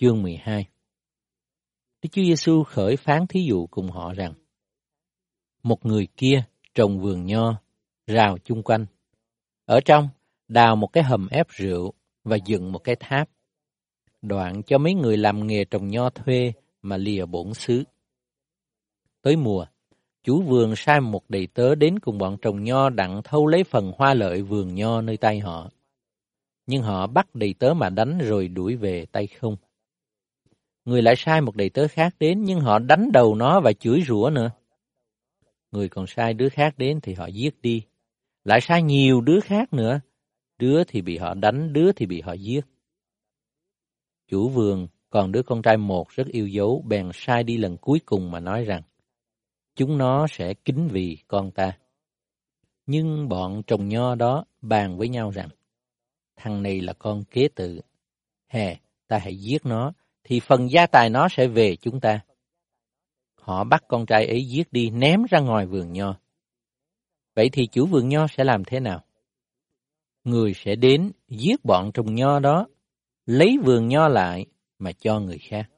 Chương 12 Đức Chúa Giêsu khởi phán thí dụ cùng họ rằng Một người kia trồng vườn nho, rào chung quanh. Ở trong, đào một cái hầm ép rượu và dựng một cái tháp. Đoạn cho mấy người làm nghề trồng nho thuê mà lìa bổn xứ. Tới mùa, chủ vườn sai một đầy tớ đến cùng bọn trồng nho đặng thâu lấy phần hoa lợi vườn nho nơi tay họ. Nhưng họ bắt đầy tớ mà đánh rồi đuổi về tay không. Người lại sai một đầy tớ khác đến nhưng họ đánh đầu nó và chửi rủa nữa. Người còn sai đứa khác đến thì họ giết đi. Lại sai nhiều đứa khác nữa. Đứa thì bị họ đánh, đứa thì bị họ giết. Chủ vườn còn đứa con trai một rất yêu dấu bèn sai đi lần cuối cùng mà nói rằng chúng nó sẽ kính vì con ta. Nhưng bọn trồng nho đó bàn với nhau rằng, thằng này là con kế tự. Hè, ta hãy giết nó, thì phần gia tài nó sẽ về chúng ta. Họ bắt con trai ấy giết đi ném ra ngoài vườn nho. Vậy thì chủ vườn nho sẽ làm thế nào? Người sẽ đến giết bọn trồng nho đó, lấy vườn nho lại mà cho người khác.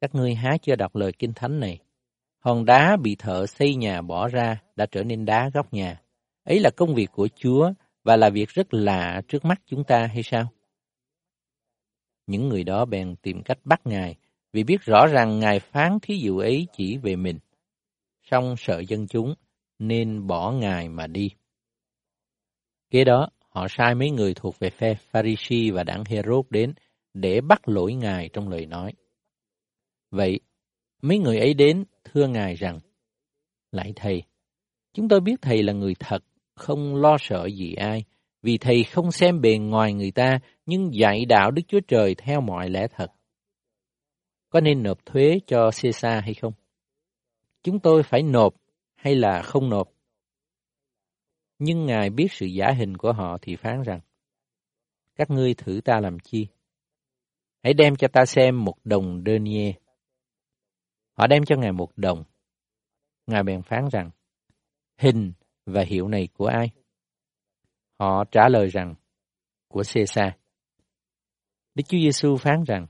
Các ngươi há chưa đọc lời kinh thánh này? Hòn đá bị thợ xây nhà bỏ ra đã trở nên đá góc nhà. Ấy là công việc của Chúa và là việc rất lạ trước mắt chúng ta hay sao? Những người đó bèn tìm cách bắt Ngài vì biết rõ rằng Ngài phán thí dụ ấy chỉ về mình. Song sợ dân chúng nên bỏ Ngài mà đi. Kế đó, họ sai mấy người thuộc về phe Pharisi và đảng Herod đến để bắt lỗi Ngài trong lời nói. Vậy, mấy người ấy đến thưa Ngài rằng, Lại Thầy, chúng tôi biết Thầy là người thật, không lo sợ gì ai, vì Thầy không xem bề ngoài người ta, nhưng dạy đạo Đức Chúa Trời theo mọi lẽ thật. Có nên nộp thuế cho Caesar hay không? Chúng tôi phải nộp hay là không nộp? Nhưng Ngài biết sự giả hình của họ thì phán rằng, các ngươi thử ta làm chi? Hãy đem cho ta xem một đồng denier. Họ đem cho Ngài một đồng. Ngài bèn phán rằng, hình và hiệu này của ai? Họ trả lời rằng, của Caesar. Đức Chúa Giêsu phán rằng,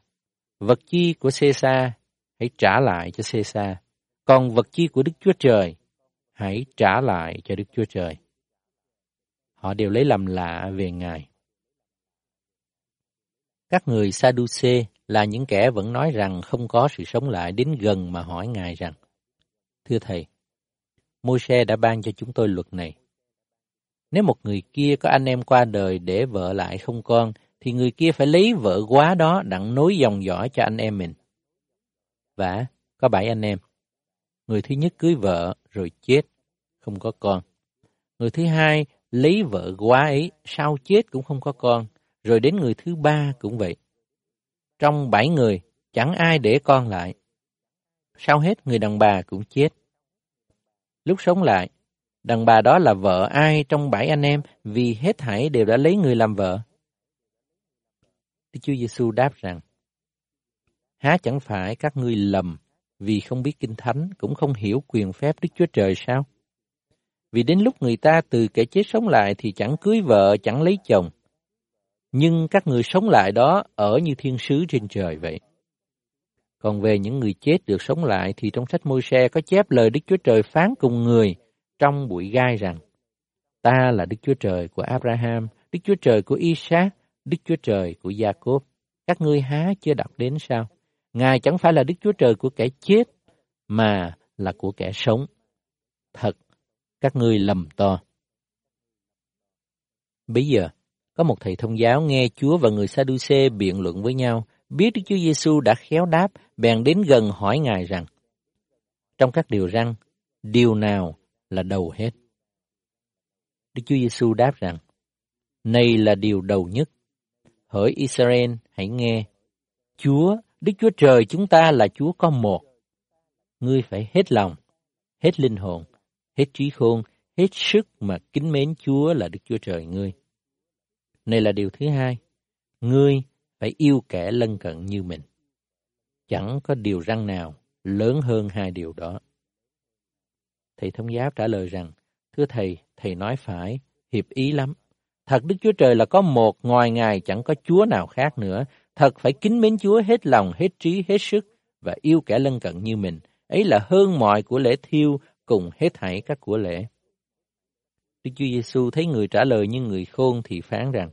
vật chi của Caesar hãy trả lại cho Caesar, còn vật chi của Đức Chúa Trời hãy trả lại cho Đức Chúa Trời. Họ đều lấy làm lạ về Ngài. Các người Sadduce là những kẻ vẫn nói rằng không có sự sống lại đến gần mà hỏi Ngài rằng, Thưa Thầy, Môi-se đã ban cho chúng tôi luật này. Nếu một người kia có anh em qua đời để vợ lại không con, thì người kia phải lấy vợ quá đó đặng nối dòng dõi cho anh em mình. Và có bảy anh em. Người thứ nhất cưới vợ rồi chết, không có con. Người thứ hai lấy vợ quá ấy, sau chết cũng không có con. Rồi đến người thứ ba cũng vậy. Trong bảy người, chẳng ai để con lại. Sau hết người đàn bà cũng chết. Lúc sống lại, đàn bà đó là vợ ai trong bảy anh em vì hết thảy đều đã lấy người làm vợ. Đức Chúa Giêsu đáp rằng, Há chẳng phải các ngươi lầm vì không biết kinh thánh cũng không hiểu quyền phép Đức Chúa Trời sao? Vì đến lúc người ta từ kẻ chết sống lại thì chẳng cưới vợ, chẳng lấy chồng. Nhưng các người sống lại đó ở như thiên sứ trên trời vậy. Còn về những người chết được sống lại thì trong sách môi xe có chép lời Đức Chúa Trời phán cùng người trong bụi gai rằng Ta là Đức Chúa Trời của Abraham, Đức Chúa Trời của Isaac, Đức Chúa Trời của Jacob. Các ngươi há chưa đọc đến sao? Ngài chẳng phải là Đức Chúa Trời của kẻ chết, mà là của kẻ sống. Thật, các ngươi lầm to. Bây giờ, có một thầy thông giáo nghe Chúa và người Sa-du-xê biện luận với nhau, biết Đức Chúa Giêsu đã khéo đáp, bèn đến gần hỏi Ngài rằng, trong các điều răng, điều nào là đầu hết? Đức Chúa Giêsu đáp rằng, này là điều đầu nhất. Hỡi Israel, hãy nghe, Chúa, Đức Chúa Trời chúng ta là Chúa có một. Ngươi phải hết lòng, hết linh hồn, hết trí khôn, hết sức mà kính mến Chúa là Đức Chúa Trời ngươi. Này là điều thứ hai, ngươi phải yêu kẻ lân cận như mình. Chẳng có điều răng nào lớn hơn hai điều đó. Thầy thông giáo trả lời rằng, thưa thầy, thầy nói phải, hiệp ý lắm. Thật Đức Chúa Trời là có một, ngoài Ngài chẳng có Chúa nào khác nữa, thật phải kính mến Chúa hết lòng, hết trí, hết sức và yêu kẻ lân cận như mình. Ấy là hơn mọi của lễ thiêu cùng hết thảy các của lễ. Đức Chúa Giêsu thấy người trả lời như người khôn thì phán rằng,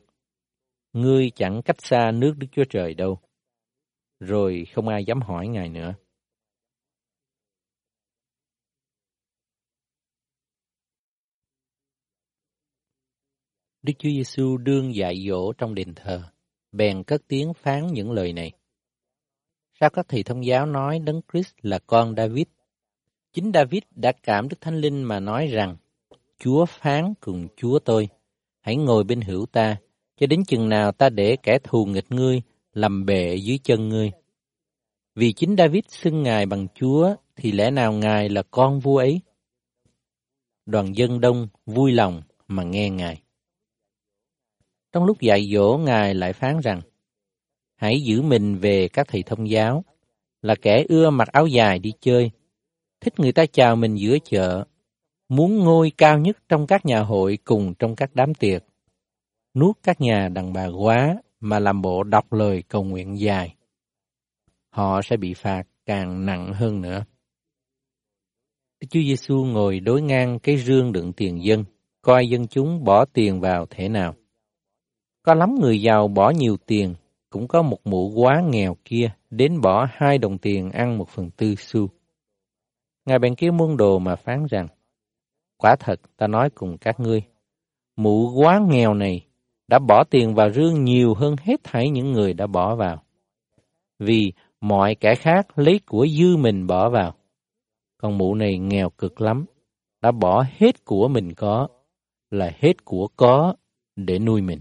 Ngươi chẳng cách xa nước Đức Chúa Trời đâu. Rồi không ai dám hỏi Ngài nữa. Đức Chúa Giêsu đương dạy dỗ trong đền thờ, bèn cất tiếng phán những lời này. Sao các thầy thông giáo nói Đấng Christ là con David? Chính David đã cảm Đức Thánh Linh mà nói rằng, Chúa phán cùng Chúa tôi, hãy ngồi bên hữu ta, cho đến chừng nào ta để kẻ thù nghịch ngươi làm bệ dưới chân ngươi. Vì chính David xưng Ngài bằng Chúa, thì lẽ nào Ngài là con vua ấy? Đoàn dân đông vui lòng mà nghe Ngài. Trong lúc dạy dỗ Ngài lại phán rằng, hãy giữ mình về các thầy thông giáo, là kẻ ưa mặc áo dài đi chơi, thích người ta chào mình giữa chợ, muốn ngôi cao nhất trong các nhà hội cùng trong các đám tiệc, nuốt các nhà đàn bà quá mà làm bộ đọc lời cầu nguyện dài. Họ sẽ bị phạt càng nặng hơn nữa. Đức Chúa Giêsu ngồi đối ngang cái rương đựng tiền dân, coi dân chúng bỏ tiền vào thế nào. Có lắm người giàu bỏ nhiều tiền, cũng có một mụ quá nghèo kia đến bỏ hai đồng tiền ăn một phần tư xu. Ngài bèn kêu muôn đồ mà phán rằng, quả thật ta nói cùng các ngươi, mụ quá nghèo này đã bỏ tiền vào rương nhiều hơn hết thảy những người đã bỏ vào. Vì mọi kẻ khác lấy của dư mình bỏ vào. Còn mụ này nghèo cực lắm, đã bỏ hết của mình có, là hết của có để nuôi mình.